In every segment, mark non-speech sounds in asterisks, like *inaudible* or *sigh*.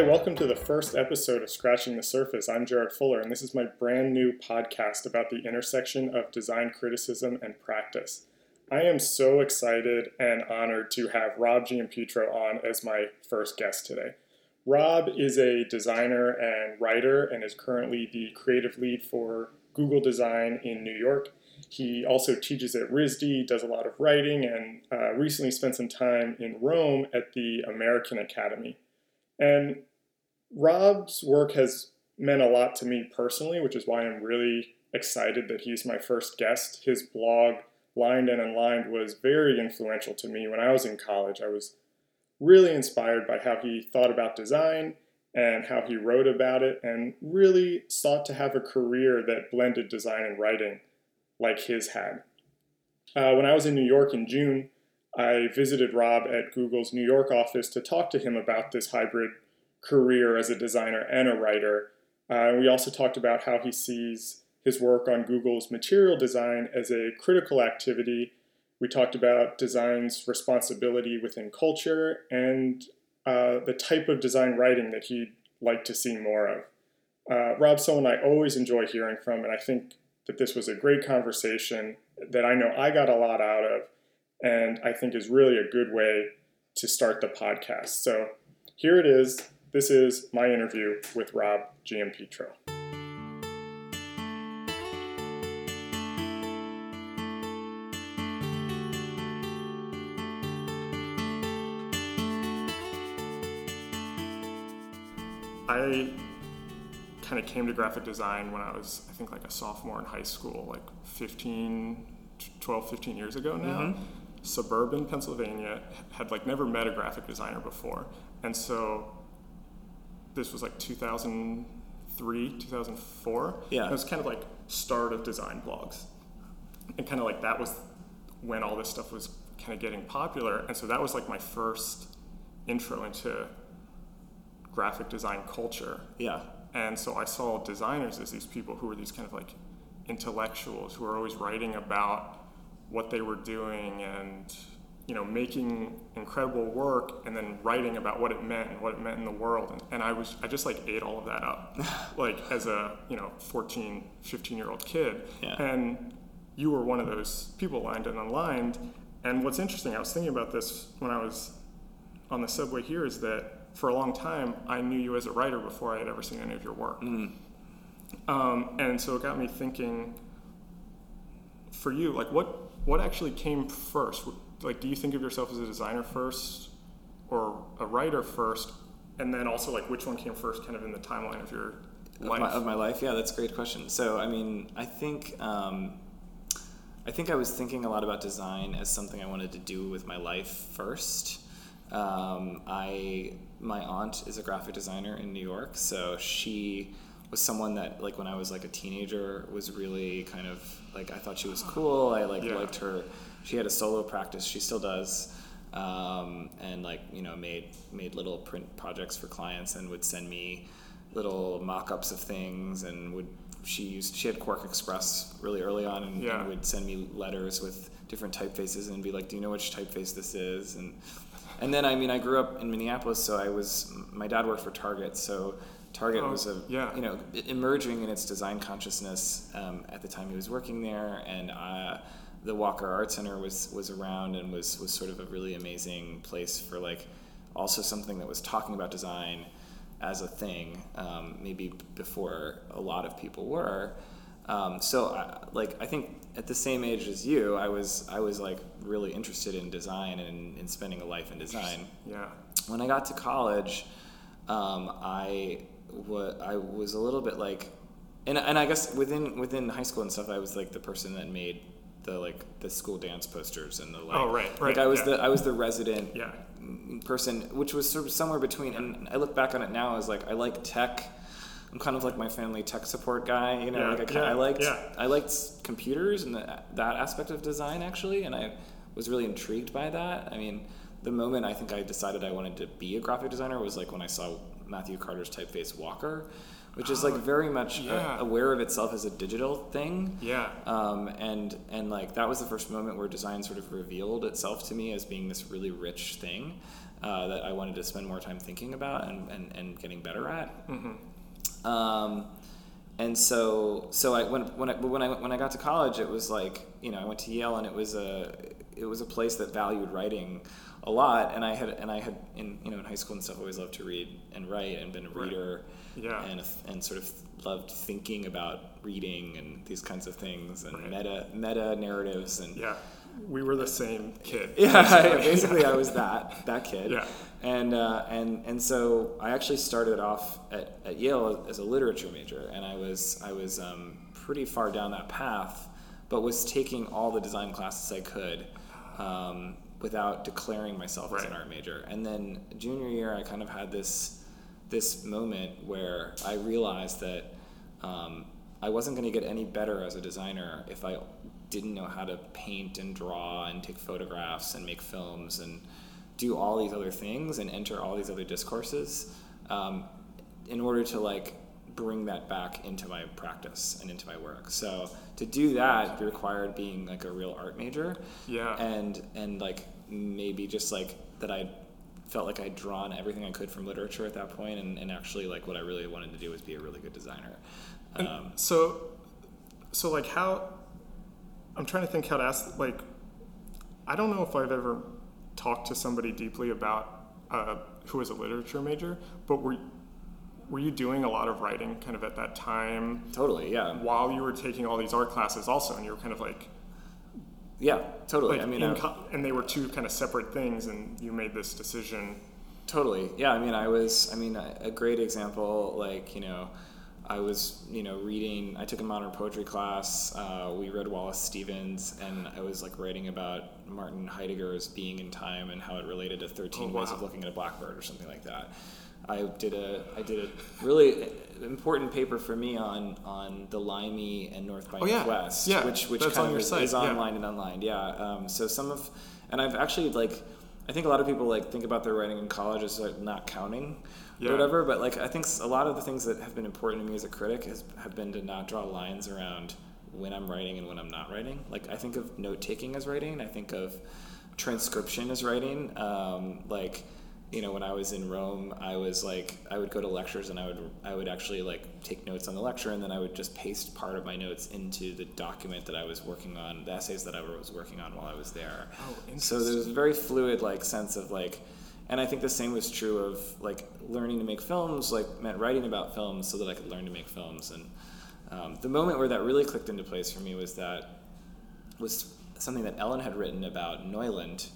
Hi, welcome to the first episode of Scratching the Surface. I'm Jared Fuller, and this is my brand new podcast about the intersection of design criticism and practice. I am so excited and honored to have Rob Giampietro on as my first guest today. Rob is a designer and writer and is currently the creative lead for Google Design in New York. He also teaches at RISD, does a lot of writing, and uh, recently spent some time in Rome at the American Academy. And Rob's work has meant a lot to me personally, which is why I'm really excited that he's my first guest. His blog, Lined and Unlined, was very influential to me when I was in college. I was really inspired by how he thought about design and how he wrote about it, and really sought to have a career that blended design and writing like his had. Uh, when I was in New York in June, I visited Rob at Google's New York office to talk to him about this hybrid career as a designer and a writer. Uh, we also talked about how he sees his work on Google's material design as a critical activity. We talked about design's responsibility within culture and uh, the type of design writing that he'd like to see more of. Uh, Rob's someone I always enjoy hearing from, and I think that this was a great conversation that I know I got a lot out of, and I think is really a good way to start the podcast. So here it is. This is my interview with Rob Giampietro. I kind of came to graphic design when I was, I think, like a sophomore in high school, like 15, 12, 15 years ago now. Mm-hmm. Suburban Pennsylvania had like never met a graphic designer before. And so this was like 2003, 2004. Yeah. It was kind of like start of design blogs. And kind of like that was when all this stuff was kind of getting popular. And so that was like my first intro into graphic design culture. Yeah. And so I saw designers as these people who were these kind of like intellectuals who were always writing about what they were doing and you know making incredible work and then writing about what it meant and what it meant in the world. And, and i was i just like ate all of that up *laughs* like as a you know 14 15 year old kid. Yeah. and you were one of those people lined and unlined. And what's interesting i was thinking about this when i was on the subway here is that for a long time i knew you as a writer before i had ever seen any of your work. Mm. um, and so it got me thinking for you like what what actually came first like do you think of yourself as a designer first or a writer first? And then also like which one came first kind of in the timeline of your life of my, of my life? Yeah that's a great question. So i mean i think um, i think i was thinking a lot about design as something i wanted to do with my life first. Um, i my aunt is a graphic designer in new york so she was someone that like when i was like a teenager was really kind of like i thought she was cool. I like yeah. liked her she had a solo practice. She still does, um, and like you know made made little print projects for clients and would send me little mock-ups of things and would she used she had QuarkXPress really early on and, yeah. and would send me letters with different typefaces and be like, "Do you know which typeface this is?" and and then I mean I grew up in Minneapolis, so I was my dad worked for Target, so Target oh, was a yeah. you know emerging in its design consciousness um, at the time he was working there, and. Uh, the Walker Art Center was was around and was was sort of a really amazing place for like also something that was talking about design as a thing, um, maybe before a lot of people were. Um, so, I, like, I think at the same age as you, I was I was like really interested in design and in spending a life in design. Yeah. When I got to college, um, I wa- I was a little bit like, and, and I guess within within high school and stuff, I was like the person that made the like the school dance posters and the oh, like. Oh right, right. Like I was yeah. the I was the resident yeah. person, which was sort of somewhere between. And I look back on it now as like I like tech. I'm kind of like my family tech support guy, you know. Yeah, like I, kind yeah, I liked. I liked computers and the, that aspect of design actually, and I was really intrigued by that. I mean, the moment I think I decided I wanted to be a graphic designer was like when I saw Matthew Carter's typeface Walker which is like very much yeah. uh, aware of itself as a digital thing. Yeah. Um, and and like that was the first moment where design sort of revealed itself to me as being this really rich thing. uh, that I wanted to spend more time thinking about and, and, and getting better at. Mm-hmm. Um, and so so I when when I when I when I got to college, it was like you know I went to Yale and it was a it was a place that valued writing a lot, and I had and I had in you know in high school and stuff always loved to read and write and been a Right. Yeah. and and sort of loved thinking about reading and these kinds of things and Right. meta meta narratives and Yeah. We were the same kid. *laughs* yeah, *laughs* *laughs* basically I was that that kid. Yeah. And uh, and and so I actually started off at, at Yale as a literature major, and I was I was um, pretty far down that path, but was taking all the design classes I could. Um, without declaring myself as an art major, and then junior year, I kind of had this this moment where I realized that um, I wasn't going to get any better as a designer if I didn't know how to paint and draw and take photographs and make films and do all these other things and enter all these other discourses um, in order to like bring that back into my practice and into my work. So to do that required being like a real art major Yeah. and and like maybe just like that I felt like I'd drawn everything I could from literature at that point, and, and actually like what I really wanted to do was be a really good designer. Um, so, so like how, I'm trying to think how to ask, like, I don't know if I've ever talked to somebody deeply about, uh, who was a literature major, but were, were you doing a lot of writing kind of at that time totally, yeah, while you were taking all these art classes also, and you were kind of like, yeah, totally. like I mean, co- and they were two kind of separate things, and you made this decision. Totally. Yeah. I mean, I was, I mean, a, great example, like, you know, I was, you know, reading, I took a modern poetry class. Uh, we read Wallace Stevens, and I was like writing about Martin Heidegger's Being in Time and how it related to 13 Oh, Ways of Looking at a Blackbird or something like that. I did a, I did a really important paper for me on, on the Limey and North by Oh, yeah. Northwest, Yeah, which, which that's kind on of is, is yeah. online and online. Yeah. Um, so some of, and I've actually like, I think a lot of people like think about their writing in college as like not counting Yeah. or whatever. But like I think a lot of the things that have been important to me as a critic has, have been to not draw lines around when I'm writing and when I'm not writing. Like I think of note taking as writing. I think of transcription as writing. Um, like you know when I was in Rome, I was like I would go to lectures and I would I would actually like take notes on the lecture and then I would just paste part of my notes into the document that I was working on, the essays that I was working on while I was there. Oh, So there's a very fluid like sense of like, and I think the same was true of like learning to make films. Like meant writing about films so that I could learn to make films. And um, the moment where that really clicked into place for me was that was something that Ellen had written about Neuland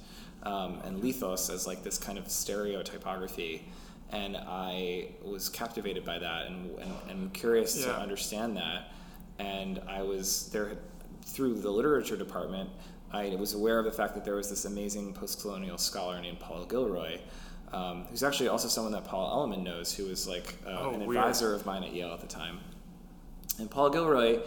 um, and Lithos as like this kind of stereotypography. And I was captivated by that and, and, and curious to understand that. And I was there through the literature department. I was aware of the fact that there was this amazing post-colonial scholar named Paul Gilroy, um, who's actually also someone that Paul Elliman knows, who was like uh, Oh, an weird. advisor of mine at Yale at the time. And Paul Gilroy,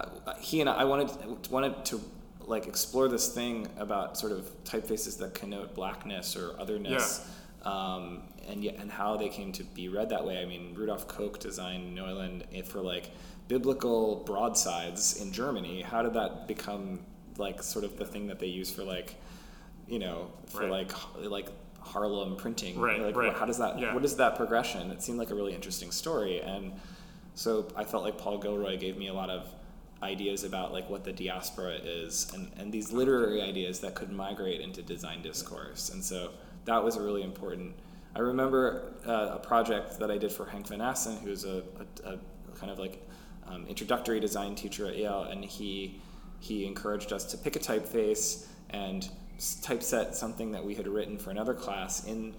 uh, he and I, I wanted wanted to like explore this thing about sort of typefaces that connote blackness or otherness, um, and yet and how they came to be read that way. I mean, Rudolf Koch designed Neuland for like biblical broadsides in Germany. How did that become like sort of the thing that they use for like, you know, for Right. like like Harlem printing? Right, Like, right. How does that? Yeah. What is that progression? It seemed like a really interesting story, and so I felt like Paul Gilroy gave me a lot of ideas about like what the diaspora is and, and these literary ideas that could migrate into design discourse. And so that was really important. I remember uh, a project that I did for Henk Van Assen, who's a, a, a kind of like um, introductory design teacher at Yale, and he he encouraged us to pick a typeface and typeset something that we had written for another class in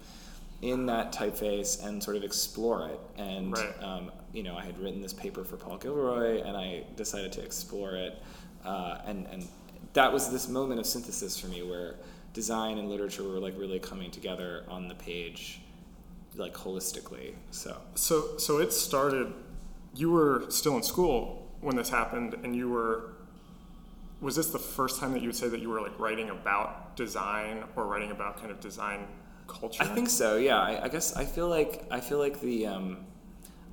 in that typeface and sort of explore it. And Right. um, you know, I had written this paper for Paul Gilroy, and I decided to explore it. Uh, and and that was this moment of synthesis for me, where design and literature were like really coming together on the page, like holistically. So So, so it started. You were still in school when this happened, and you were. Was this the first time that you would say that you were like writing about design or writing about kind of design culture? I think so. Yeah. I, I guess I feel like I feel like the um,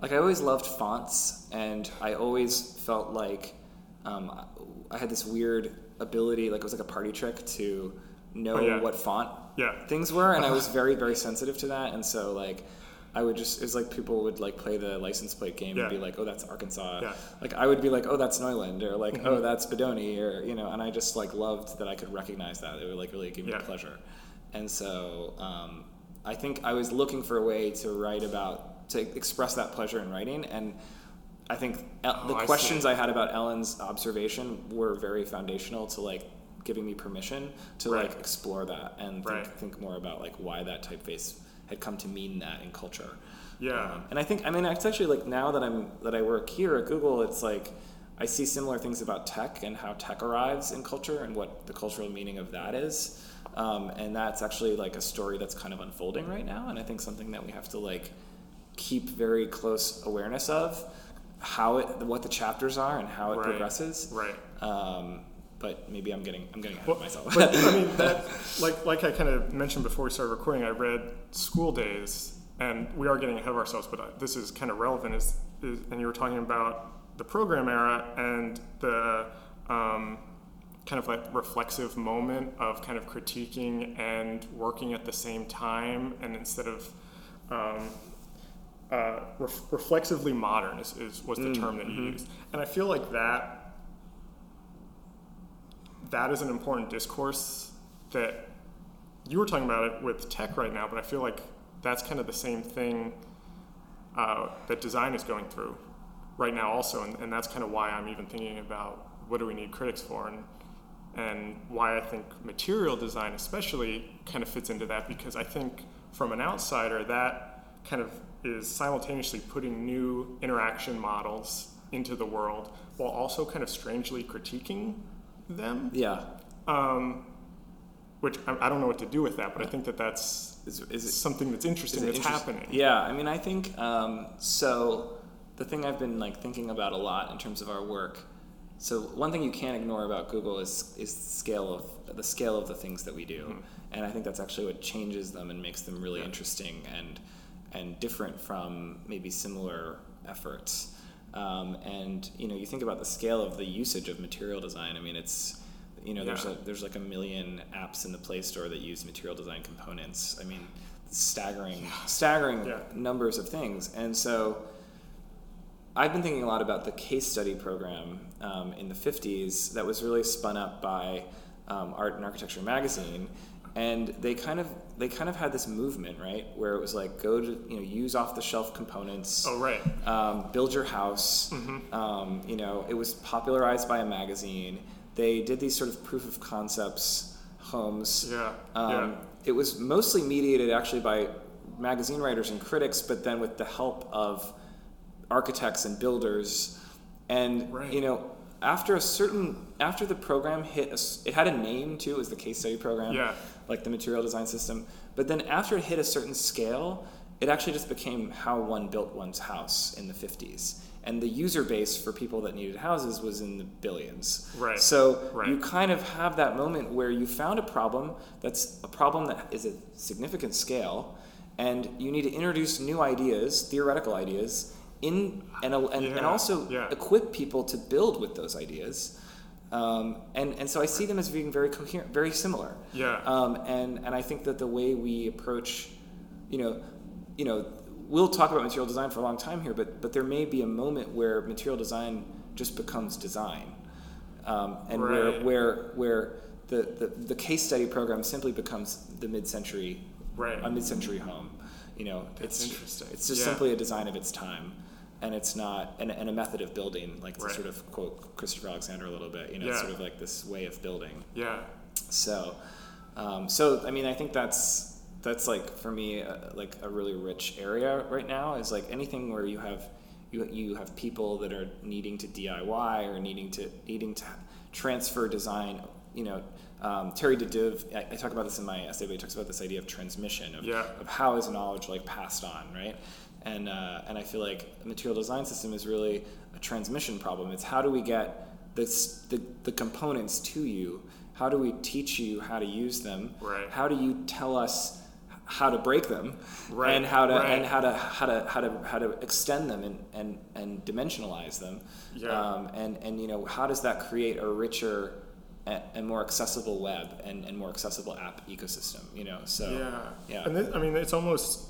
like I always loved fonts, and I always felt like um, I had this weird ability, like it was like a party trick to know Oh, yeah. what font Yeah. things were, and I was *laughs* very very sensitive to that, and so like. I would just, it's like people would like play the license plate game Yeah. and be like, oh, that's Arkansas. Yeah. Like I would be like, oh, that's Neuland, or like, Mm-hmm. oh, that's Bodoni, or, you know, and I just like loved that I could recognize that. It would like really give me Yeah. pleasure. And so um, I think I was looking for a way to write about, to express that pleasure in writing. And I think Oh, the I see. questions I, had about Ellen's observation were very foundational to like giving me permission to Right. like explore that and think, Right. think more about like why that typeface had come to mean that in culture. Yeah. Um, and I think I mean it's actually like now that I'm that I work here at Google, it's like I see similar things about tech and how tech arrives in culture and what the cultural meaning of that is. Um, and that's actually like a story that's kind of unfolding right now, and I think something that we have to like keep very close awareness of how it what the chapters are and how it Right. progresses. Right. Um, but maybe I'm getting I'm getting ahead Well, of myself. but I mean *laughs* that, like like I kind of mentioned before we started recording, I read School Days, and we are getting ahead of ourselves, but uh, this is kind of relevant. Is, is and you were talking about the program era and the um, kind of like reflexive moment of kind of critiquing and working at the same time, and instead of um, uh, ref- reflexively modern is, is was the term that you used, and I feel like that that is an important discourse that you were talking about it with tech right now, but I feel like that's kind of the same thing uh, that design is going through right now also, and, and that's kind of why I'm even thinking about what do we need critics for, and and why I think material design especially kind of fits into that because I think from an outsider that kind of is simultaneously putting new interaction models into the world while also kind of strangely critiquing them yeah. um, which I, I don't know what to do with that, but I think that that's Is, is it, something that's interesting that's interest- happening. Yeah, I mean, I think um, so. The thing I've been like thinking about a lot in terms of our work. So one thing you can't ignore about Google is is the scale of the scale of the things that we do, and I think that's actually what changes them and makes them really Yeah. interesting and and different from maybe similar efforts. Um, and you know, you think about the scale of the usage of material design. I mean, it's you know, there's a there's like a million apps in the Play Store that use material design components. I mean, staggering staggering Yeah. numbers of things. And so I've been thinking a lot about the case study program um, in the 50s that was really spun up by um, Art and Architecture magazine. And they kind of they kind of had this movement, right, where it was like go to you know use off the shelf components, Oh right. um, build your house. Um, you know, it was popularized by a magazine. They did these sort of proof of concepts homes. Yeah. Um, yeah. It was mostly mediated actually by magazine writers and critics, but then with the help of architects and builders. And Right. you know, after a certain after the program hit, a it had a name too. It was the case study program, Yeah. like the material design system. But then after it hit a certain scale, it actually just became how one built one's house in the 50s. And the user base for people that needed houses was in the billions. Right. So Right. you kind of have that moment where you found a problem that's a problem that is a significant scale, and you need to introduce new ideas, theoretical ideas, in and and, and also yeah. equip people to build with those ideas. Um, and and so I see them as being very coherent, very similar. Yeah. Um, and and I think that the way we approach, you know, you know, we'll talk about material design for a long time here, but but there may be a moment where material design just becomes design, um, and where where where the, the the case study program simply becomes the mid-century Right. a mid-century home. You know, That's it's interesting. It's just Yeah. simply a design of its time, and it's not and, and a method of building, like to Right. sort of quote Christopher Alexander a little bit. You know, Yeah. sort of like this way of building. yeah. So, um, so I mean, I think that's that's like for me uh, like a really rich area right now. Is like anything where you have you you have people that are needing to DIY or needing to needing to transfer design. You know, um, Thierry de Duve, I, I talk about this in my essay, but he talks about this idea of transmission of, Yeah. of how is knowledge like passed on, right? And uh, and I feel like a material design system is really a transmission problem. It's how do we get this the, the components to you? How do we teach you how to use them? Right. How do you tell us how to break them? Right, And how to right. and how to how to how to how to extend them and and, and dimensionalize them. Yeah. Um, and and you know how does that create a richer a, a more accessible web and, and more accessible app ecosystem. You know, so yeah, yeah. And this, I mean, it's almost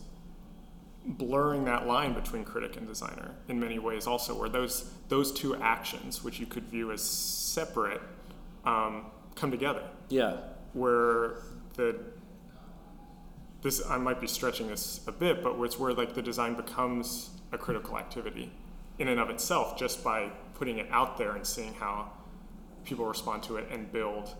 blurring that line between critic and designer in many ways. Also, where those those two actions, which you could view as separate, um, come together. yeah, Where the this I might be stretching this a bit, but it's where like the design becomes a critical activity in and of itself just by putting it out there and seeing how people respond to it and build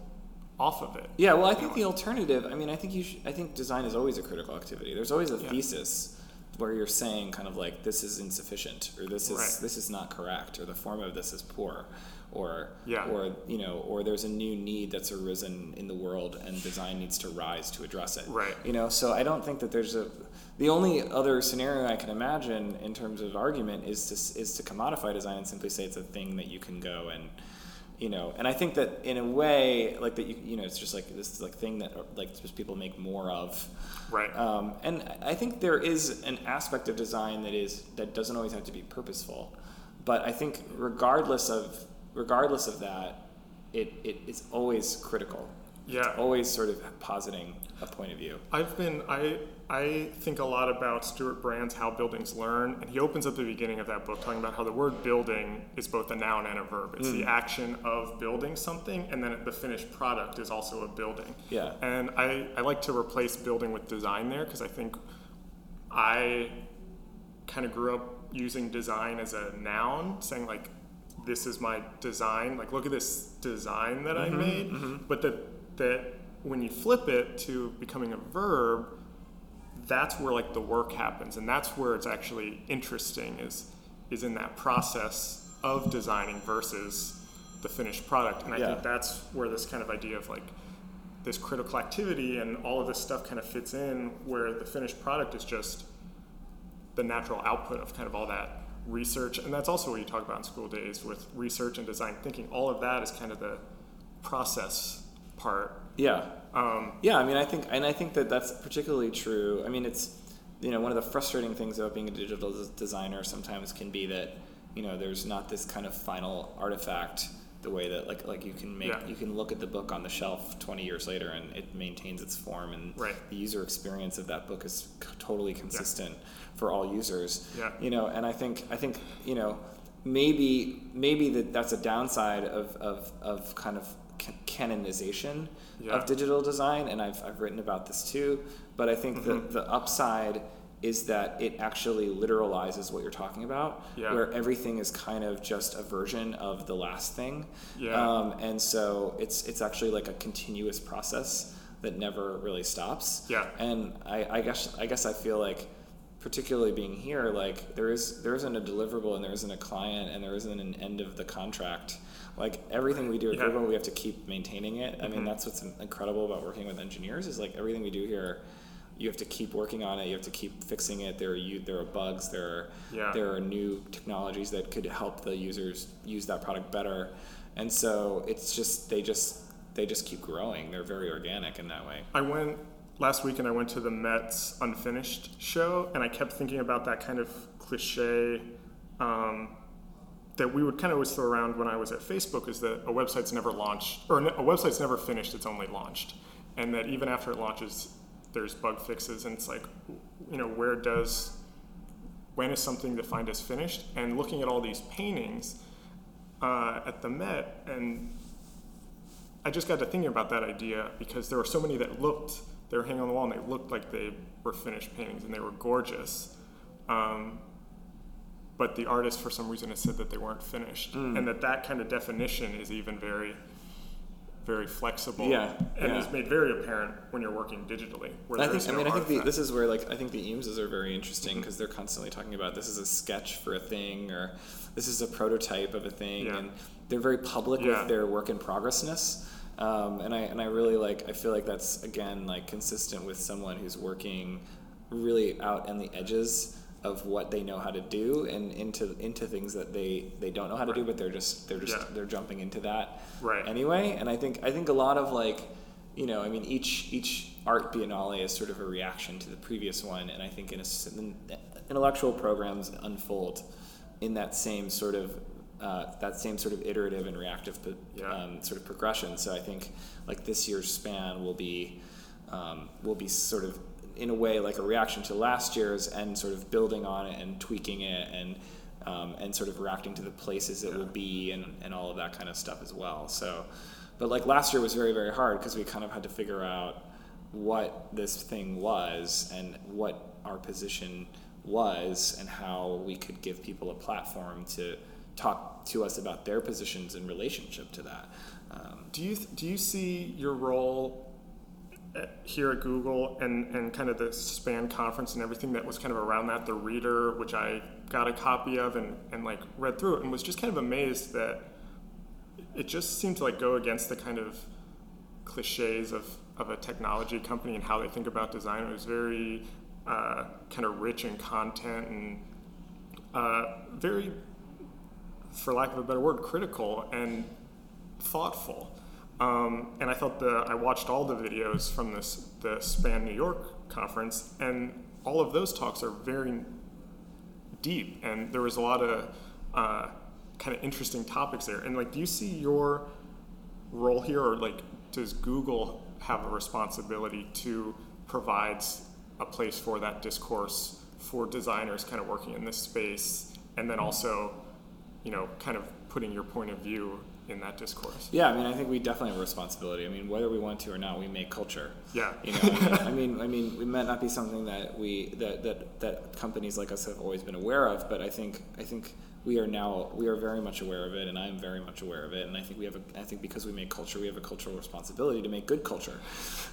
off of it. Yeah, well, I think the alternative. I mean, I think you. Should, I think design is always a critical activity. There's always a Yeah. thesis where you're saying kind of like this is insufficient, or this is Right. this is not correct, or the form of this is poor, or Yeah. or you know, or there's a new need that's arisen in the world, and design needs to rise to address it. Right. You know, so I don't think that there's a. The only other scenario I can imagine in terms of argument is to is to commodify design and simply say it's a thing that you can go and you know and i think that in a way like that you, you know it's just like this like thing that like just people make more of Right. um, and i think there is an aspect of design that is that doesn't always have to be purposeful but i think regardless of regardless of that it, it is always critical yeah. always sort of positing a point of view I've been I I think a lot about Stewart Brand's How Buildings Learn, and he opens up the beginning of that book talking about how the word building is both a noun and a verb. It's the hmm. action of building something, and then the finished product is also a building. Yeah. And I, I like to replace building with design there because I think I kind of grew up using design as a noun, saying like, this is my design. Like, look at this design that I mm-hmm. made. Mm-hmm. But that that when you flip it to becoming a verb, that's where like the work happens, and that's where it's actually interesting is is in that process of designing versus the finished product. And I Yeah. think that's where this kind of idea of like this critical activity and all of this stuff kind of fits in where the finished product is just the natural output of kind of all that research and that's also what you talk about in school days with research and design thinking all of that is kind of the process part yeah um, Yeah, I mean, I think, and I think that that's particularly true. I mean, it's, you know, one of the frustrating things about being a digital des- designer sometimes can be that, you know, there's not this kind of final artifact the way that like like you can make Yeah. you can look at the book on the shelf 20 years later and it maintains its form and Right. the user experience of that book is c- totally consistent for all users Yeah. you know and i think i think you know maybe maybe that that's a downside of of, of kind of canonization Yeah. of digital design and I've, I've written about this too but i think Mm-hmm. the, the upside is that it actually literalizes what you're talking about Yeah. where everything is kind of just a version of the last thing Yeah. um, and so it's it's actually like a continuous process that never really stops Yeah. and I, I guess I guess I feel like particularly being here like there is there isn't a deliverable and there isn't a client and there isn't an end of the contract. Like everything we do at Yeah. Mm-hmm. Google we have to keep maintaining it. I mean that's what's incredible about working with engineers is like everything we do here you have to keep working on it. You have to keep fixing it. There are you there are bugs. There are Yeah. there are new technologies that could help the users use that product better. And so it's just they just they just keep growing. They're very organic in that way. I went last week and I went to the Mets Unfinished show, and I kept thinking about that kind of cliche um, that we would kind of always throw around when I was at Facebook is that a website's never launched, or a website's never finished, it's only launched. And that even after it launches, there's bug fixes, and it's like, you know, where does, when is something defined as finished? And looking at all these paintings uh, at the Met, and I just got to thinking about that idea because there were so many that looked, they were hanging on the wall and they looked like they were finished paintings and they were gorgeous. Um, but the artist, for some reason, has said that they weren't finished. Mm. And that that kind of definition is even very, very flexible. Yeah, And yeah. is made very apparent when you're working digitally. Where I think is I mean I think the, this is where like I think the Eameses are very interesting because they're constantly talking about this is a sketch for a thing or this is a prototype of a thing Yeah. and they're very public Yeah. with their work in progressness um, and I and I really like I feel like that's again like consistent with someone who's working really out on the edges of what they know how to do and into into things that they they don't know how to do but they're just they're just Yeah. they're jumping into that Right. anyway and i think i think a lot of like you know i mean each each art biennale is sort of a reaction to the previous one and i think in a s- in intellectual programs unfold in that same sort of uh, that same sort of iterative and reactive Yeah. um, sort of progression. So I think like this year's span will be um, will be sort of in a way like a reaction to last year's and sort of building on it and tweaking it and um, and sort of reacting to the places it will be and, and all of that kind of stuff as well. So, but like last year was very very hard because we kind of had to figure out what this thing was and what our position was and how we could give people a platform to talk to us about their positions in relationship to that. Um, Do you do you see your role at, here at Google and, and kind of the span conference and everything that was kind of around that, the reader, which I got a copy of and, and like read through it and was just kind of amazed that it just seemed to like go against the kind of cliches of, of a technology company and how they think about design. It was very uh, kind of rich in content and uh, very, for lack of a better word, critical and thoughtful. Um, and I thought the I watched all the videos from this the Span New York conference, and all of those talks are very deep, and there was a lot of uh, kind of interesting topics there. And like, do you see your role here, or like, does Google have a responsibility to provide a place for that discourse for designers kind of working in this space, and then also, you know, kind of putting your point of view in that discourse? yeah, I mean, I think we definitely have a responsibility. I mean, whether we want to or not, we make culture. Yeah. You know, I mean, I mean, I it might not be something that we that, that that companies like us have always been aware of, but I think I think we are now we are very much aware of it, and I'm very much aware of it, and I think we have a I think because we make culture, we have a cultural responsibility to make good culture,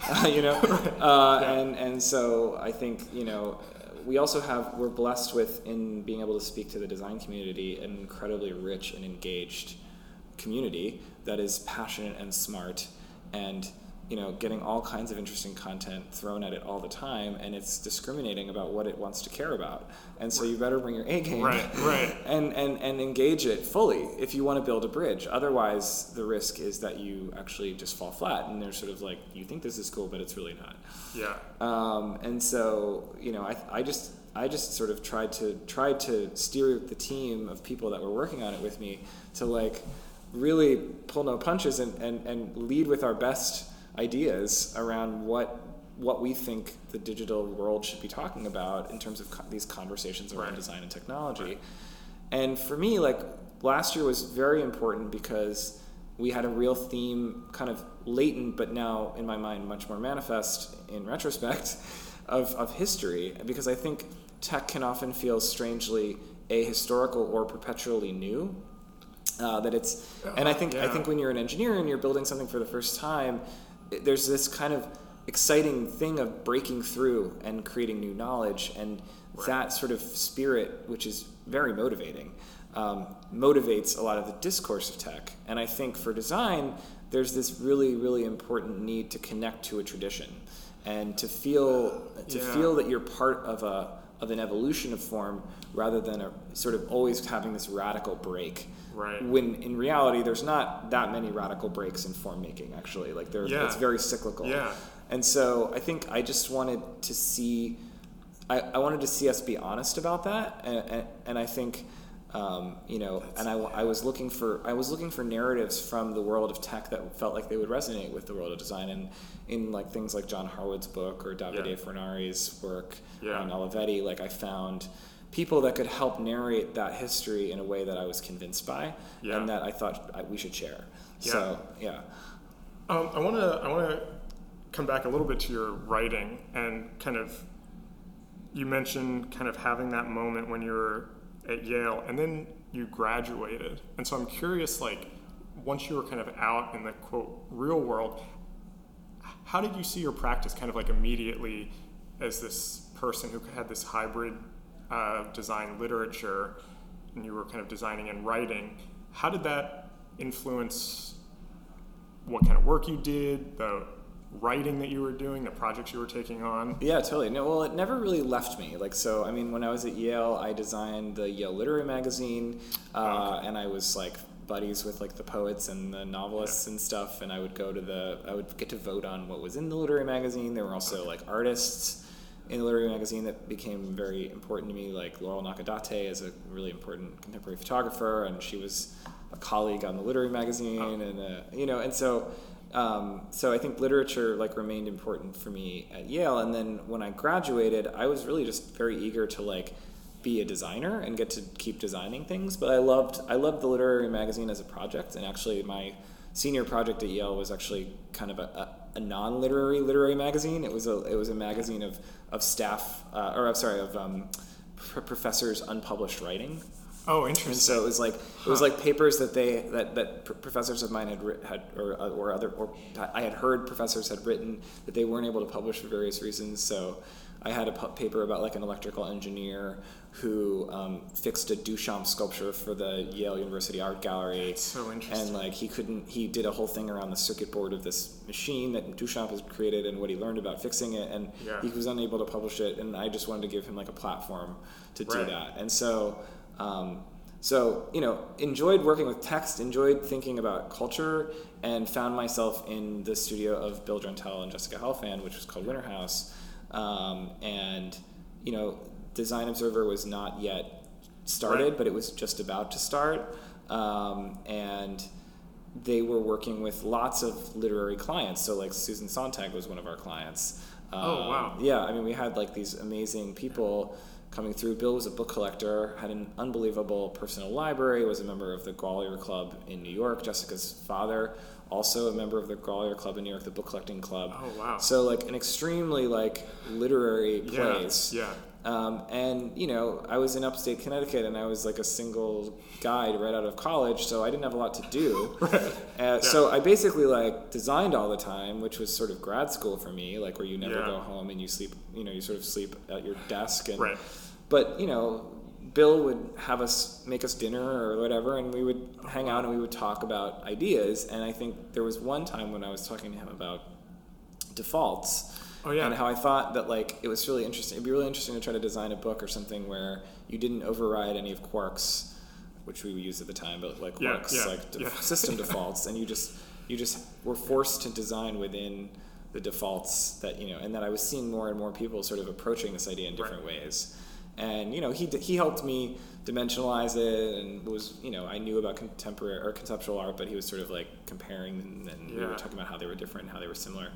uh, *laughs* you know, *laughs* uh, Yeah. and and so I think you know. We also have, we're blessed with, in being able to speak to the design community, an incredibly rich and engaged community that is passionate and smart and you know getting all kinds of interesting content thrown at it all the time and it's discriminating about what it wants to care about and so you better bring your a game Right, right. *laughs* and, and and engage it fully if you want to build a bridge otherwise the risk is that you actually just fall flat and they're sort of like you think this is cool but it's really not Yeah. um, and so, you know, I, I just I just sort of tried to tried to steer the team of people that were working on it with me to like really pull no punches and, and, and lead with our best ideas around what what we think the digital world should be talking about in terms of co- these conversations around Right. design and technology. And for me, like last year was very important because we had a real theme, kind of latent, but now in my mind much more manifest in retrospect, of, of history. Because I think tech can often feel strangely ahistorical or perpetually new. Uh, that it's, and I think I think when you're an engineer and you're building something for the first time, there's this kind of exciting thing of breaking through and creating new knowledge and that sort of spirit which is very motivating um, motivates a lot of the discourse of tech. And i think for design there's this really really important need to connect to a tradition and to feel to Yeah. feel that you're part of a of an evolution of form rather than a sort of always having this radical break Right. when in reality there's not that many radical breaks in form making actually like there Yeah. it's very cyclical Yeah. and so i think i just wanted to see i, I wanted to see us be honest about that and, and, and i think um, you know and I, I was looking for i was looking for narratives from the world of tech that felt like they would resonate with the world of design and in like things like john harwood's book or davide Yeah. Fornari's work Yeah. on olivetti like i found people that could help narrate that history in a way that i was convinced by Yeah. and that i thought I, we should share Yeah. so yeah Um, I want to I want to come back a little bit to your writing and kind of you mentioned kind of having that moment when you were at Yale and then you graduated. And so I'm curious like once you were kind of out in the quote real world how did you see your practice kind of like immediately as this person who had this hybrid uh, design literature and you were kind of designing and writing how did that influence what kind of work you did, the writing that you were doing, the projects you were taking on. Yeah, totally. No, well, it never really left me. Like, so, I mean, when I was at Yale, I designed the Yale Literary Magazine, uh, and I was like buddies with like the poets and the novelists and stuff. And I would go to the, I would get to vote on what was in the literary magazine. There were also like artists in a literary magazine that became very important to me, like Laurel Nakadate is a really important contemporary photographer, and she was a colleague on the literary magazine, oh. and uh, you know, and so. Um, so I think literature like remained important for me at Yale, and then when I graduated, I was really just very eager to like be a designer and get to keep designing things. But I loved I loved the literary magazine as a project, and actually my senior project at Yale was actually kind of a, a, a non-literary literary magazine. It was a it was a magazine of of staff uh, or I'm sorry of um, pr- professors' unpublished writing. Oh, interesting. And so it was like it was like papers that they that, that pr- professors of mine had had or uh, or other or I had heard professors had written that they weren't able to publish for various reasons. So I had a paper about like an electrical engineer who um, fixed a Duchamp sculpture for the Yale University Art Gallery. That's so interesting. And like he couldn't, he did a whole thing around the circuit board of this machine that Duchamp has created and what he learned about fixing it, and yeah. he was unable to publish it. And I just wanted to give him like a platform to do that. And so. Um, so, you know, enjoyed working with text, enjoyed thinking about culture, and found myself in the studio of Bill Drenttel and Jessica Helfand, which was called Winterhouse. Um, and, you know, Design Observer was not yet started, right. but it was just about to start. Um, and they were working with lots of literary clients. So, like Susan Sontag was one of our clients. Um, oh, wow. Yeah, I mean, we had like these amazing people coming through. Bill was a book collector, had an unbelievable personal library, was a member of the Grolier Club in New York. Jessica's father, also a member of the Grolier Club in New York, the book collecting club. Oh wow! So like an extremely like literary place. Yeah. yeah. Um, and you know, I was in upstate Connecticut, and I was like a single guy right out of college, so I didn't have a lot to do. *laughs* right. Uh, yeah. So I basically like designed all the time, which was sort of grad school for me, like where you never yeah. go home and you sleep. You know, you sort of sleep at your desk. And, right. But you know, Bill would have us make us dinner or whatever, and we would hang out and we would talk about ideas. And I think there was one time when I was talking to him about defaults Oh yeah. And how I thought that like it was really interesting. It'd be really interesting to try to design a book or something where you didn't override any of Quark's, which we used at the time, but like Quark's yeah, yeah, like yeah. system defaults, and you just you just were forced to design within the defaults that you know, and that I was seeing more and more people sort of approaching this idea in different right. ways. And you know, he he helped me dimensionalize it, and was you know I knew about contemporary or conceptual art, but he was sort of like comparing, and, and we were talking about how they were different, how they were similar.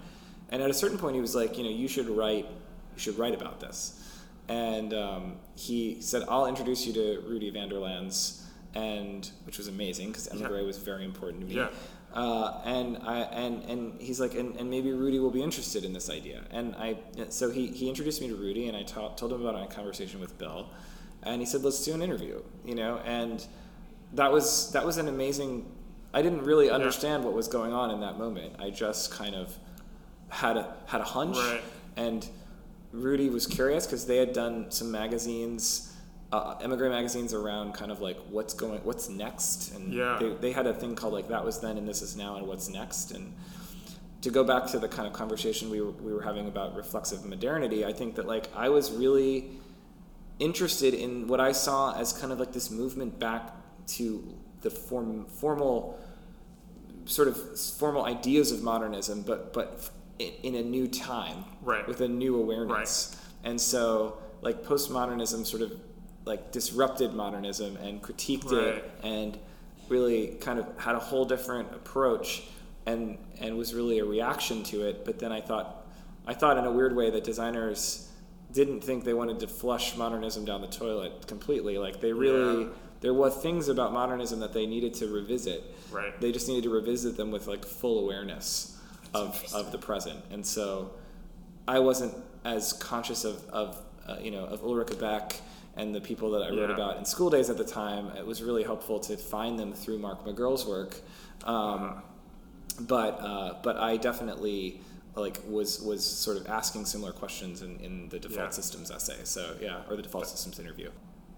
And at a certain point, he was like, you know, you should write, you should write about this. And um, he said, I'll introduce you to Rudy VanderLans, and which was amazing because Emigre yeah. was very important to me. Yeah. Uh, and I and and he's like, and, and maybe Rudy will be interested in this idea. And I so he, he introduced me to Rudy, and I ta- told him about a conversation with Bill, and he said, let's do an interview. You know, and that was that was an amazing. I didn't really understand yeah. what was going on in that moment. I just kind of had a had a hunch, right. and Rudy was curious because they had done some magazines, uh, Emigre magazines around kind of like what's going, what's next, and yeah. they, they had a thing called like that was then and this is now and what's next, and to go back to the kind of conversation we were, we were having about reflexive modernity, I think that like I was really interested in what I saw as kind of like this movement back to the form formal sort of formal ideas of modernism, but but in a new time right. with a new awareness. Right. And so, like, postmodernism sort of like disrupted modernism and critiqued right. it and really kind of had a whole different approach and and was really a reaction to it. But then I thought I thought in a weird way that designers didn't think they wanted to flush modernism down the toilet completely. Like they really yeah. there were things about modernism that they needed to revisit. Right. They just needed to revisit them with like full awareness of, of the present. And so I wasn't as conscious of, of uh, you know, of Ulrich Beck and the people that I wrote yeah. about in school days at the time. It was really helpful to find them through Mark McGurl's work. Um, uh-huh. But, uh, but I definitely like was was sort of asking similar questions in, in the default yeah. systems essay. So yeah, or the default systems interview.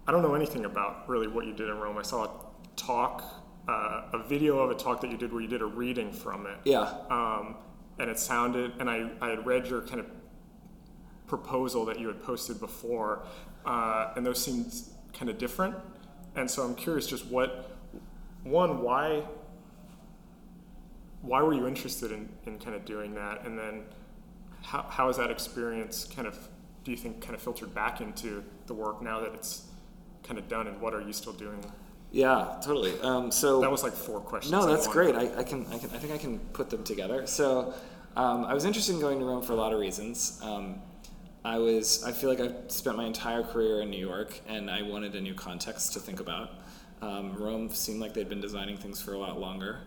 I don't know anything about really what you did in Rome. I saw a talk, uh, a video of a talk that you did where you did a reading from it. Yeah. Um, and it sounded, and I, I had read your kind of proposal that you had posted before, uh, and those seemed kind of different. And so I'm curious, just what, one, why, why were you interested in, in kind of doing that, and then how, how has that experience kind of do you think kind of filtered back into the work now that it's kind of done, and what are you still doing? Yeah, totally. Um, so that was like four questions. No, that's great. I, I, can, I can, I think I can put them together. So, um, I was interested in going to Rome for a lot of reasons. Um, I was, I feel like I've spent my entire career in New York, and I wanted a new context to think about. Um, Rome seemed like they'd been designing things for a lot longer,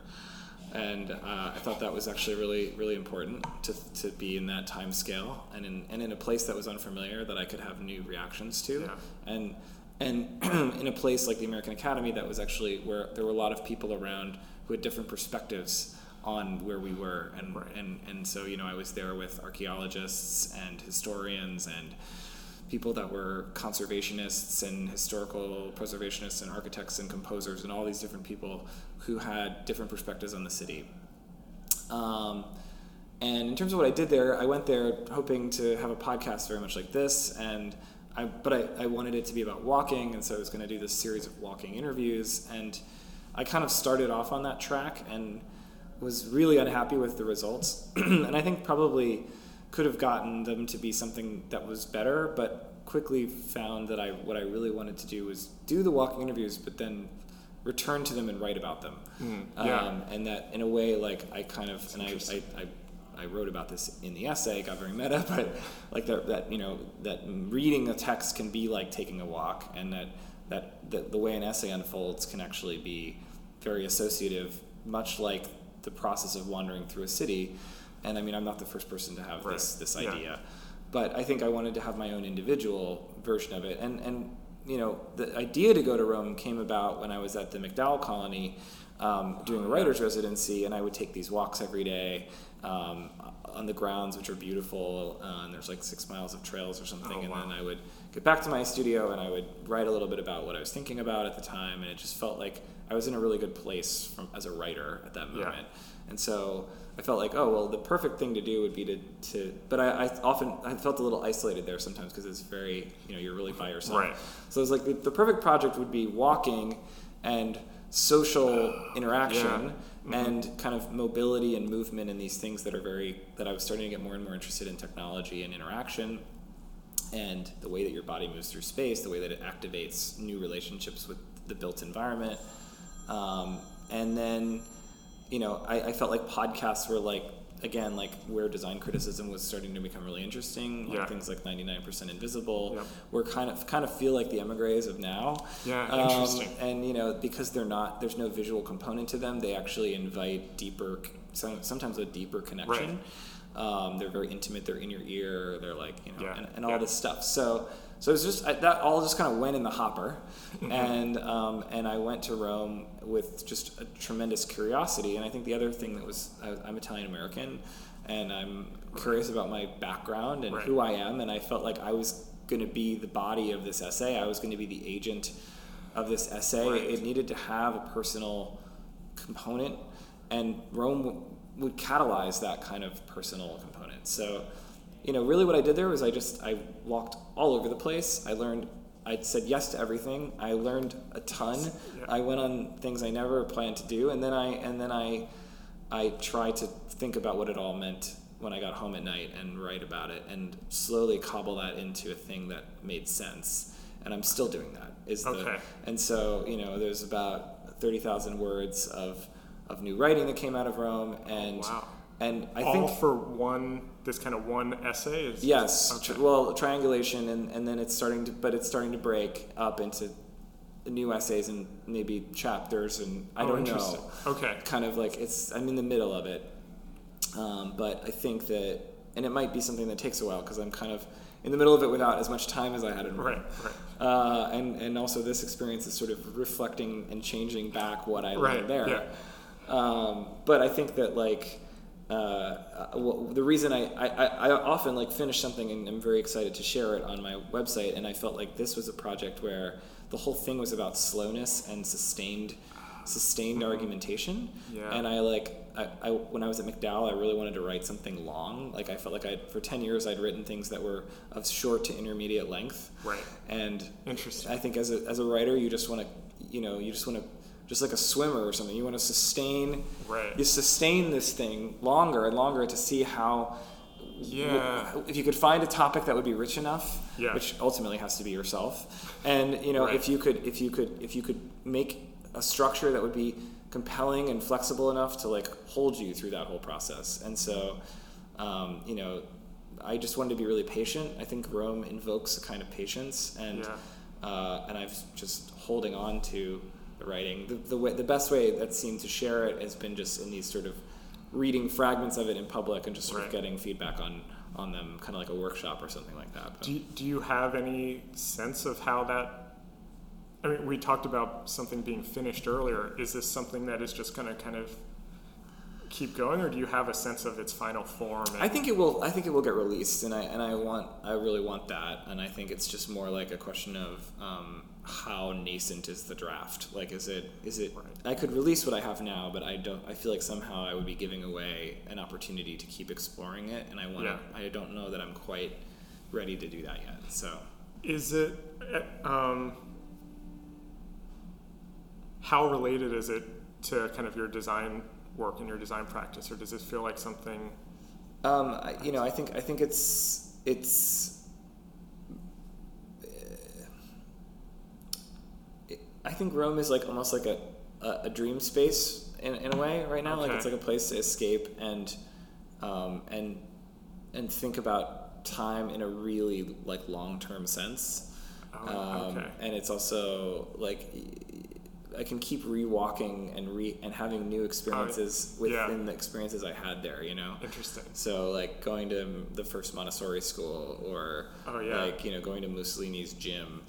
and uh, I thought that was actually really, really important to, to be in that time scale and in, and in a place that was unfamiliar that I could have new reactions to, yeah. and and *clears throat* in a place like the American Academy that was actually where there were a lot of people around who had different perspectives on where we were and right. and and so you know I was there with archaeologists and historians and people that were conservationists and historical preservationists and architects and composers and all these different people who had different perspectives on the city. Um, and in terms of what I did there, I went there hoping to have a podcast very much like this, and I, but I, I wanted it to be about walking, and so I was going to do this series of walking interviews, and I kind of started off on that track and was really unhappy with the results, *clears throat* and I think probably could have gotten them to be something that was better, but quickly found that I what I really wanted to do was do the walking interviews, but then return to them and write about them. Mm, yeah. Um, and that in a way, like I kind of and I, I, I I wrote about this in the essay, got very meta, *laughs* but like that, that you know that reading a text can be like taking a walk, and that that the, the way an essay unfolds can actually be very associative, much like the process of wandering through a city. And I mean, I'm not the first person to have right. this this yeah. idea, but I think I wanted to have my own individual version of it. And and you know, the idea to go to Rome came about when I was at the MacDowell Colony. Um, doing a writer's residency, and I would take these walks every day um, on the grounds, which are beautiful. Uh, and there's like six miles of trails or something. Oh, and wow. then I would get back to my studio and I would write a little bit about what I was thinking about at the time. And it just felt like I was in a really good place from, as a writer at that Yeah. moment. And so I felt like, oh, well, the perfect thing to do would be to, to but I, I often, I felt a little isolated there sometimes because it's very, you know, you're really by yourself. Right. So it was like the, the perfect project would be walking and social *sighs* interaction Mhm. and kind of mobility and movement and these things that are very that I was starting to get more and more interested in technology and interaction and the way that your body moves through space, the way that it activates new relationships with the built environment. Um, and then, you know, I, I felt like podcasts were like again like where design criticism was starting to become really interesting. Like Yeah. things like 99% Invisible Yep. were kind of kind of feel like the emigres of now. Yeah, Um, interesting. and you know because they're not there's no visual component to them they actually invite deeper some, sometimes a deeper connection um, they're very intimate they're in your ear they're like you know Yeah, and, and all yeah. this stuff so so it's just I, that all just kind of went in the hopper Mm-hmm. and um, and I went to Rome with just a tremendous curiosity. And I think the other thing that was I, I'm Italian American and I'm curious about my background and Right. who I am. And I felt like I was going to be the body of this essay. I was going to be the agent of this essay. Right. it needed to have a personal component. And Rome w- would catalyze that kind of personal component. So you know really what I did there was I just I walked all over the place. I learned I said yes to everything I learned a ton Yeah. I went on things I never planned to do and then I and then I I tried to think about what it all meant when I got home at night and write about it and slowly cobble that into a thing that made sense. And I'm still doing that. Is the Okay. and so you know there's about thirty thousand words of of new writing that came out of Rome and Wow. and I All think for one, this kind of one essay? Is, Yes. Okay. Well, triangulation, and, and then it's starting to, but it's starting to break up into new essays and maybe chapters, and I Oh, don't know. Okay. Kind of like it's, I'm in the middle of it, um, but I think that, and it might be something that takes a while because I'm kind of in the middle of it without as much time as I had in Right, right. Uh, and and also this experience is sort of reflecting and changing back what I Right, learned there. yeah. Um, but I think that like uh, uh, well, the reason I, I, I I often like finish something and I'm very excited to share it on my website, and I felt like this was a project where the whole thing was about slowness and sustained sustained argumentation. Yeah. And I like I, I when I was at MacDowell, I really wanted to write something long. Like I felt like I for ten years I'd written things that were of short to intermediate length. Right. And Interesting. I think as a, as a writer, you just want to, you know, you just want to, just like a swimmer or something, you want to sustain, Right. you sustain this thing longer and longer to see how, Yeah. if you could find a topic that would be rich enough, Yeah. which ultimately has to be yourself, and you know Right. if you could if you could if you could make a structure that would be compelling and flexible enough to like hold you through that whole process, and so um, you know I just wanted to be really patient. I think Rome invokes a kind of patience, and Yeah. uh, and I've just holding on to the writing. The, the way the best way that seemed to share it has been just in these sort of reading fragments of it in public and just sort Right. of getting feedback on on them, kind of like a workshop or something like that. But, Do you, do you have any sense of how that? I mean, we talked about something being finished earlier. Is this something that is just going to kind of keep going, or do you have a sense of its final form? I think it will. I think it will get released, and I and I want. I really want that, and I think it's just more like a question of um, how nascent is the draft. Like, is it? Is it? Right. I could release what I have now, but I don't. I feel like somehow I would be giving away an opportunity to keep exploring it, and I want. Yeah. to I don't know that I'm quite ready to do that yet. So. Is it? Um, how related is it to kind of your design work and your design practice, or does this feel like something? Um, I, you know, I think I think it's it's. uh, it- I think Rome is like almost like a, a, a dream space in, in a way right now. Like it's like a place to escape and um, and and think about time in a really like long term sense. Oh, Um, okay. And it's also like I can keep rewalking and re and having new experiences Oh, yeah. within the experiences I had there. You know. Interesting. So like going to the first Montessori school or Oh, yeah. like, you know, going to Mussolini's gym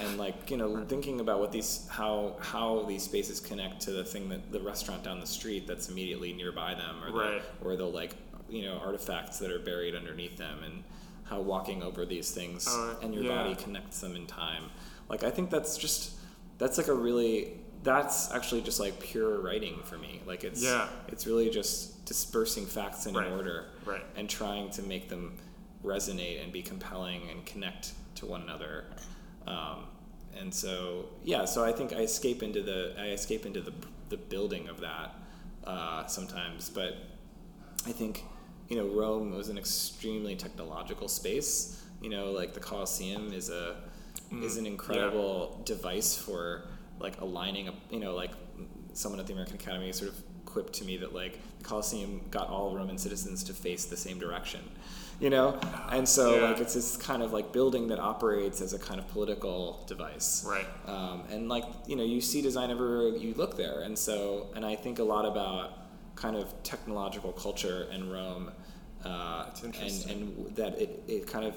and like, you know, thinking about what these how how these spaces connect to the thing that the restaurant down the street that's immediately nearby them or Right. the or the like, you know, artifacts that are buried underneath them and how walking over these things Oh, and your yeah. body connects them in time. Like I think that's just that's like a really that's actually just like pure writing for me. Like it's Yeah. it's really just dispersing facts in Right. order Right. and trying to make them resonate and be compelling and connect to one another. Um, and so, yeah, so I think I escape into the I escape into the the building of that uh, sometimes, but I think you know Rome was an extremely technological space. You know, like the Colosseum is a is an incredible device for like aligning a you know like someone at the American Academy sort of quipped to me that like the Colosseum got all Roman citizens to face the same direction, you know, and so Yeah. like it's this kind of like building that operates as a kind of political device, Right. um, and like you know you see design everywhere you look there and so and i think a lot about kind of technological culture in rome uh, and and that it, it kind of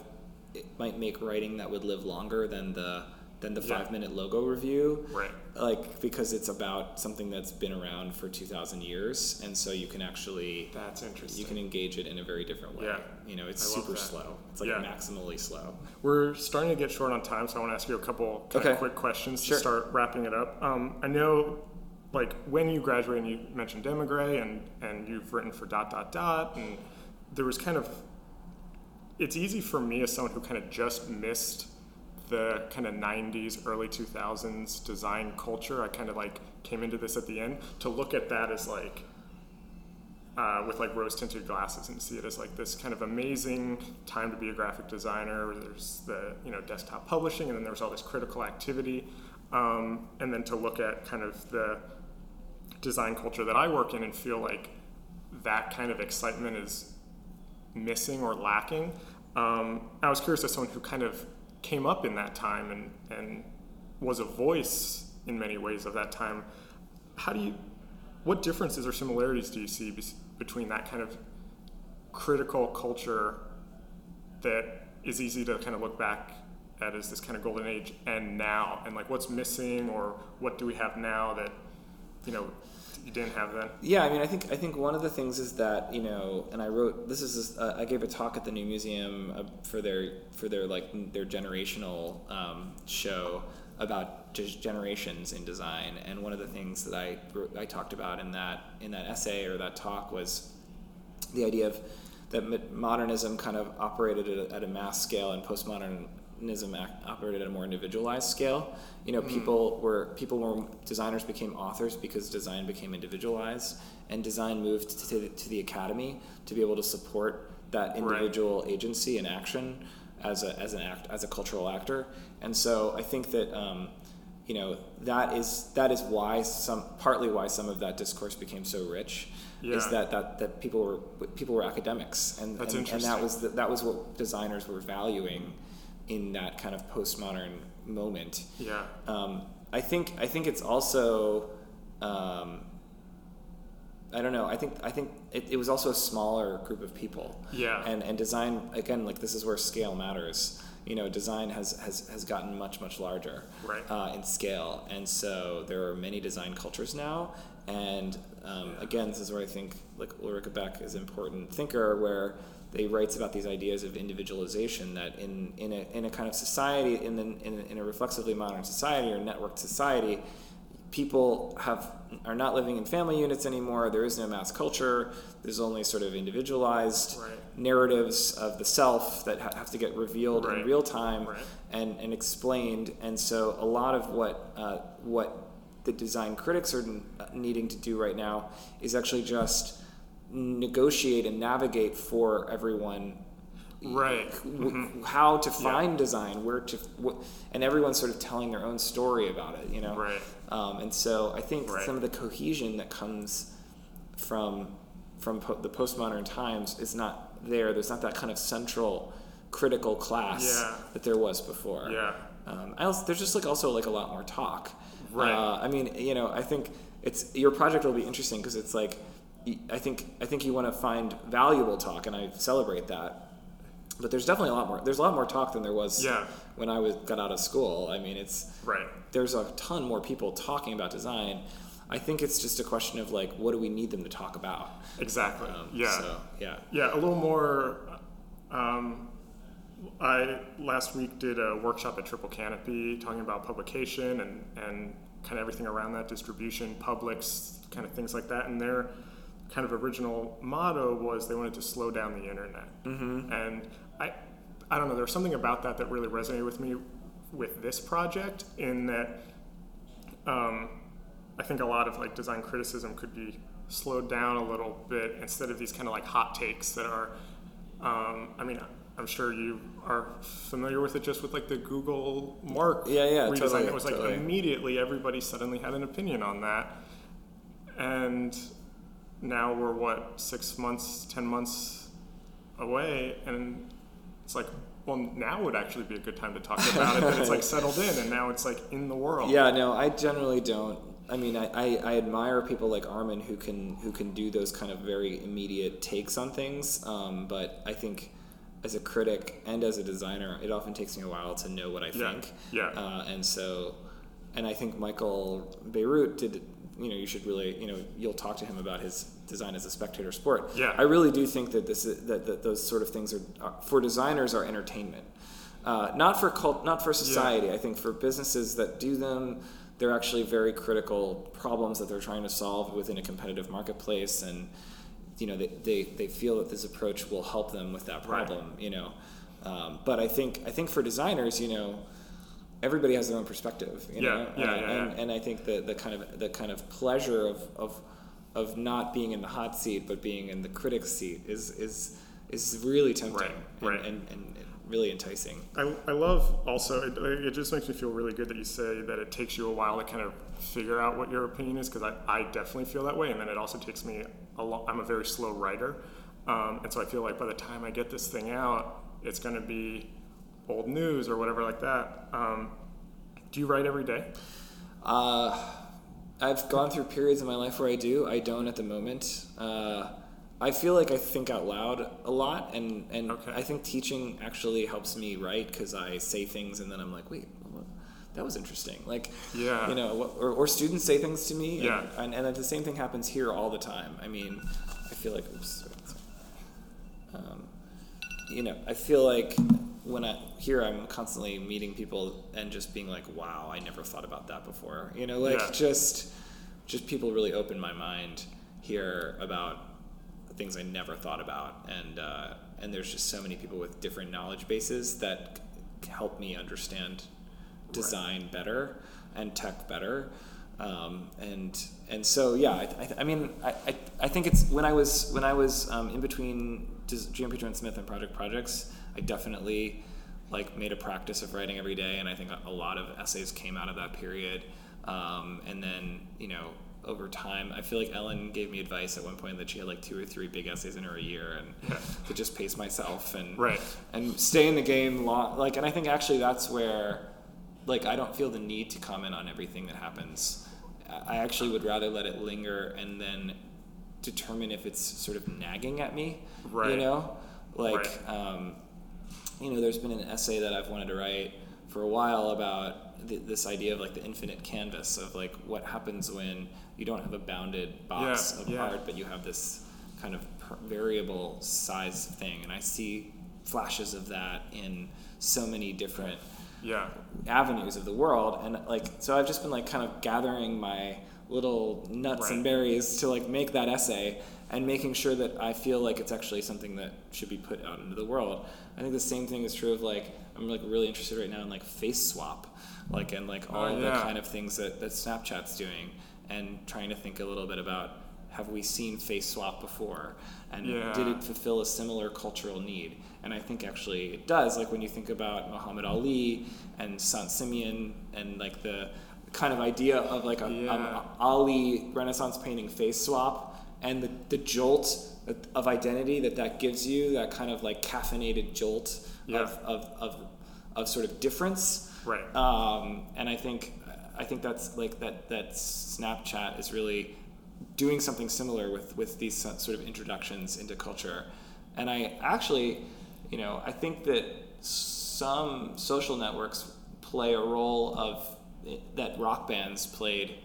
it might make writing that would live longer than the than the Yeah. five minute logo review Right. like because it's about something that's been around for 2000 years and so you can actually That's interesting. you can engage it in a very different way Yeah. you know it's I super slow it's like Yeah. maximally slow We're starting to get short on time, so I want to ask you a couple kind Okay. of quick questions Sure. to start wrapping it up. Um, I know, like when you graduated, you mentioned Emigre, and and you've written for dot dot dot, and there was kind of. It's easy for me as someone who kind of just missed the kind of 90s early 2000s design culture i kind of like came into this at the end to look at that as like uh, with like rose tinted glasses and see it as like this kind of amazing time to be a graphic designer. There's the you know desktop publishing, and then there's all this critical activity, um, and then to look at kind of the design culture that I work in and feel like that kind of excitement is missing or lacking. Um, I was curious as someone who kind of came up in that time and and was a voice in many ways of that time. How do you what differences or similarities do you see bes- between that kind of critical culture that is easy to kind of look back at as this kind of golden age and now and like what's missing or what do we have now that you know you didn't have then Yeah, I mean, I think I think one of the things is that you know, and I wrote this is uh, I gave a talk at the New Museum uh, for their for their like their generational um, show about just generations in design, and one of the things that I I talked about in that in that essay or that talk was the idea of that modernism kind of operated at a, at a mass scale and postmodernism ac- operated at a more individualized scale. You know, people were people were designers became authors because design became individualized, and design moved to the, to the academy to be able to support that individual right. agency and action as a as an act as a cultural actor. And so I think that um, you know that is that is why some partly why some of that discourse became so rich yeah. is that, that that people were people were academics and That's and, and that was the, that was what designers were valuing in that kind of postmodern moment. Yeah. Um, I think I think it's also um, I don't know. I think I think it, it, was also a smaller group of people. Yeah. And and design again, like this is where scale matters. You know, design has has, has gotten much much larger right. uh, in scale, and so there are many design cultures now. And um, again, this is where I think like Ulrich Beck is an important thinker, where they writes about these ideas of individualization that in, in, a, in a kind of society, in, the, in, a, in a reflexively modern society or networked society, people have are not living in family units anymore. There is no mass culture. There's only sort of individualized right. narratives of the self that ha- have to get revealed right. in real time right. and, and explained. And so a lot of what uh, what the design critics are needing to do right now is actually just negotiate and navigate for everyone right mm-hmm. how to find yeah. design where to and everyone's sort of telling their own story about it you know right um, and so i think right. some of the cohesion that comes from from po- the postmodern times is not there there's not that kind of central critical class yeah. that there was before yeah um, also, there's just like also like a lot more talk right uh, i mean you know i think it's your project will be interesting because it's like I think I think you want to find valuable talk, and I celebrate that. But there's definitely a lot more. There's a lot more talk than there was yeah. when I was got out of school. I mean, it's right. There's a ton more people talking about design. I think it's just a question of like, what do we need them to talk about? Exactly. Um, yeah. So, yeah. Yeah, a little more. Um, I last week did a workshop at Triple Canopy talking about publication and and kind of everything around that distribution, publics, kind of things like that, and they're kind of original motto was they wanted to slow down the internet. Mm-hmm. And I, I don't know, there was something about that that really resonated with me with this project in that um, I think a lot of like design criticism could be slowed down a little bit instead of these kind of like hot takes that are, um, I mean, I'm sure you are familiar with it just with like the Google Mark yeah, yeah, redesign. Totally, it was like totally. immediately everybody suddenly had an opinion on that. And now we're what six months, ten months away, and it's like, well, now would actually be a good time to talk about it. And it's like *laughs* settled in, and now it's like in the world. Yeah, no, I generally don't. I mean, I, I, I admire people like Armin who can who can do those kind of very immediate takes on things. Um, but I think as a critic and as a designer, it often takes me a while to know what I Yeah, think. yeah. Uh, and so, and I think Michael Bierut did. You know, you should really. You know, you'll talk to him about his design as a spectator sport. Yeah. I really do think that this is, that, that those sort of things are, are for designers are entertainment. Uh, not for cult, not for society. I think for businesses that do them, they're actually very critical problems that they're trying to solve within a competitive marketplace, and you know they, they, they feel that this approach will help them with that problem. Right. You know, um, but I think I think for designers, you know, everybody has their own perspective. You Yeah, know, yeah, uh, yeah, and, yeah. and I think the, the kind of the kind of pleasure of, of of not being in the hot seat but being in the critic's seat is is is really tempting Right, and, right. And, and, and really enticing. I, I love also, it, it just makes me feel really good that you say that it takes you a while to kind of figure out what your opinion is, because I, I definitely feel that way. And then it also takes me a long, I'm a very slow writer. Um, and so I feel like by the time I get this thing out, it's going to be old news or whatever like that. Um, do you write every day? Uh, I've gone through periods in my life where I do. I don't at the moment. Uh, I feel like I think out loud a lot, and, and Okay. I think teaching actually helps me write because I say things and then I'm like, wait, that was interesting. Like, Yeah. you know, or, or students say things to me, and, Yeah. and, and the same thing happens here all the time. I mean, I feel like, oops, um, you know, I feel like when I here I'm constantly meeting people and just being like, wow, I never thought about that before. You know, like Yeah. just just people really open my mind here about things I never thought about, and uh, and there's just so many people with different knowledge bases that help me understand design better and tech better. Um, and and so yeah, I, I, I mean, I, I, I think it's when I was when I was um, in between Giampietro+Smith and Project Projects, I definitely like made a practice of writing every day, and I think a lot of essays came out of that period. Um, and then you know over time. I feel like Ellen gave me advice at one point that she had like two or three big essays in her a year, and yeah. to just pace myself and right. and stay in the game long. Like, and I think actually that's where, like, I don't feel the need to comment on everything that happens. I actually would rather let it linger and then determine if it's sort of nagging at me. Right. You know, like, right. um, you know, there's been an essay that I've wanted to write for a while about th- this idea of like the infinite canvas of like what happens when you don't have a bounded box yeah, of yeah. art, but you have this kind of per- variable size thing. And I see flashes of that in so many different yeah. avenues of the world. And like, so I've just been like kind of gathering my little nuts right. and berries to like make that essay and making sure that I feel like it's actually something that should be put out into the world. I think the same thing is true of like I'm like really interested right now in like face swap, like and like oh, all oh, yeah. the kind of things that, that Snapchat's doing and trying to think a little bit about have we seen face swap before and yeah. did it fulfill a similar cultural need and i think actually it does like when you think about muhammad ali and Saint Simeon, and like the kind of idea of like a, yeah. um, ali renaissance painting face swap and the, the jolt of identity that that gives you that kind of like caffeinated jolt yeah. of, of, of, of sort of difference right um, and i think I think that's like that that Snapchat is really doing something similar with with these sort of introductions into culture. And I actually, you know, I think that some social networks play a role of eh, that rock bands played.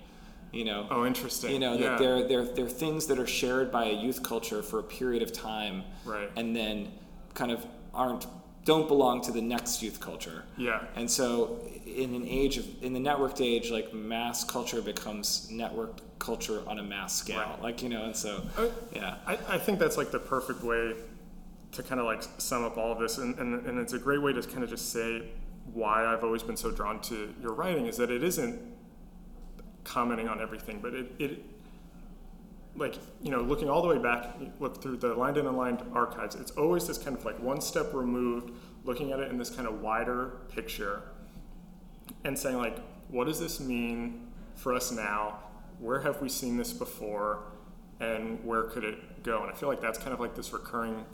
You know. Oh, interesting. You know yeah. that they're they're they're things that are shared by a youth culture for a period of time. Right. And then kind of aren't don't belong to the next youth culture. Yeah. And so in an age of in the networked age, like mass culture becomes networked culture on a mass scale. Right. Like, you know, and so uh, yeah. I, I think that's like the perfect way to kind of like sum up all of this and, and, and it's a great way to kind of just say why I've always been so drawn to your writing is that it isn't commenting on everything, but it, it like you know looking all the way back look through the lined and unlined archives it's always this kind of like one step removed looking at it in this kind of wider picture and saying like what does this mean for us now? Where have we seen this before? And where could it go? And i feel like that's kind of like this recurring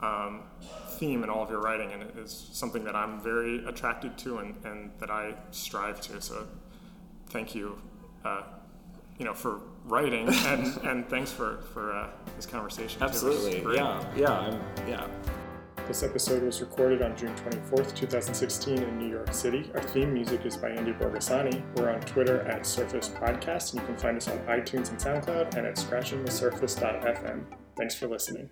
um, theme in all of your writing and it is something that i'm very attracted to and, and that i strive to. So thank you uh, you know, for writing, and, and thanks for for uh, this conversation. Absolutely, yeah, yeah, I'm, yeah. This episode was recorded on June 24th, 2016 in New York City. Our theme music is by Andy Borgasani. We're on Twitter at Surface Podcast, and you can find us on iTunes and SoundCloud and at scratchingthesurface.fm. Thanks for listening.